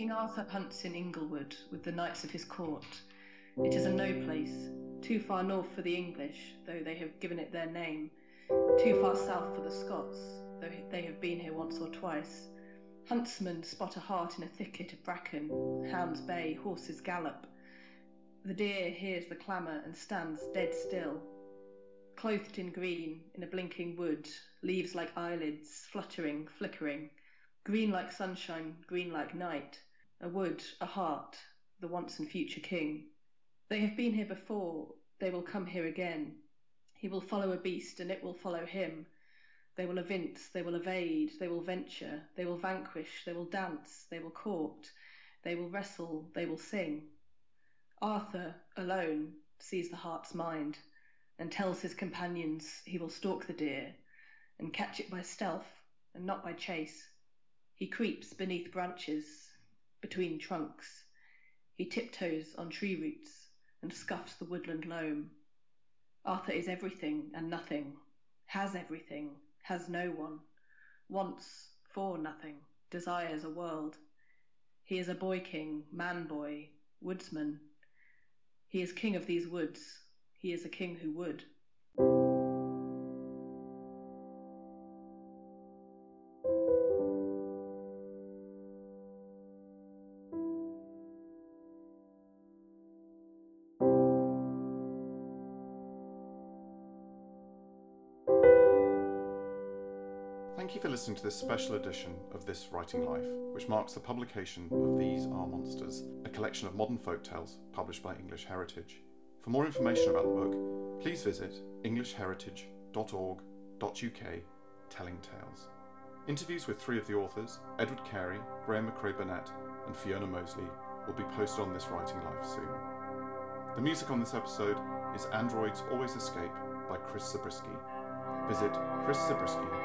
King Arthur hunts in Inglewood with the knights of his court. It is a no place, too far north for the English, though they have given it their name, too far south for the Scots, though they have been here once or twice. Huntsmen spot a hart in a thicket of bracken, hounds bay, horses gallop. The deer hears the clamour and stands dead still. Clothed in green, in a blinking wood, leaves like eyelids, fluttering, flickering, green like sunshine, green like night, a wood, a hart, the once and future king. They have been here before, they will come here again. He will follow a beast, and it will follow him. They will evince, they will evade, they will venture, they will vanquish, they will dance, they will court, they will wrestle, they will sing. Arthur, alone, sees the heart's mind, and tells his companions he will stalk the deer, and catch it by stealth, and not by chase. He creeps beneath branches, between trunks. He tiptoes on tree roots, and scuffs the woodland loam. Arthur is everything and nothing, has everything, has no one, wants for nothing, desires a world. He is a boy king, man boy, woodsman. He is king of these woods. He is a king who would. Thank you for listening to this special edition of This Writing Life, which marks the publication of These Our Monsters, a collection of modern folk tales published by English Heritage. For more information about the book, please visit englishheritage.org.uk telling tales. Interviews with three of the authors, Edward Carey, Graeme Macrae Burnet, and Fiona Mozley, will be posted on This Writing Life soon. The music on this episode is Androids Always Escape by Chris Zabriskie. Visit chriszabriskie.com.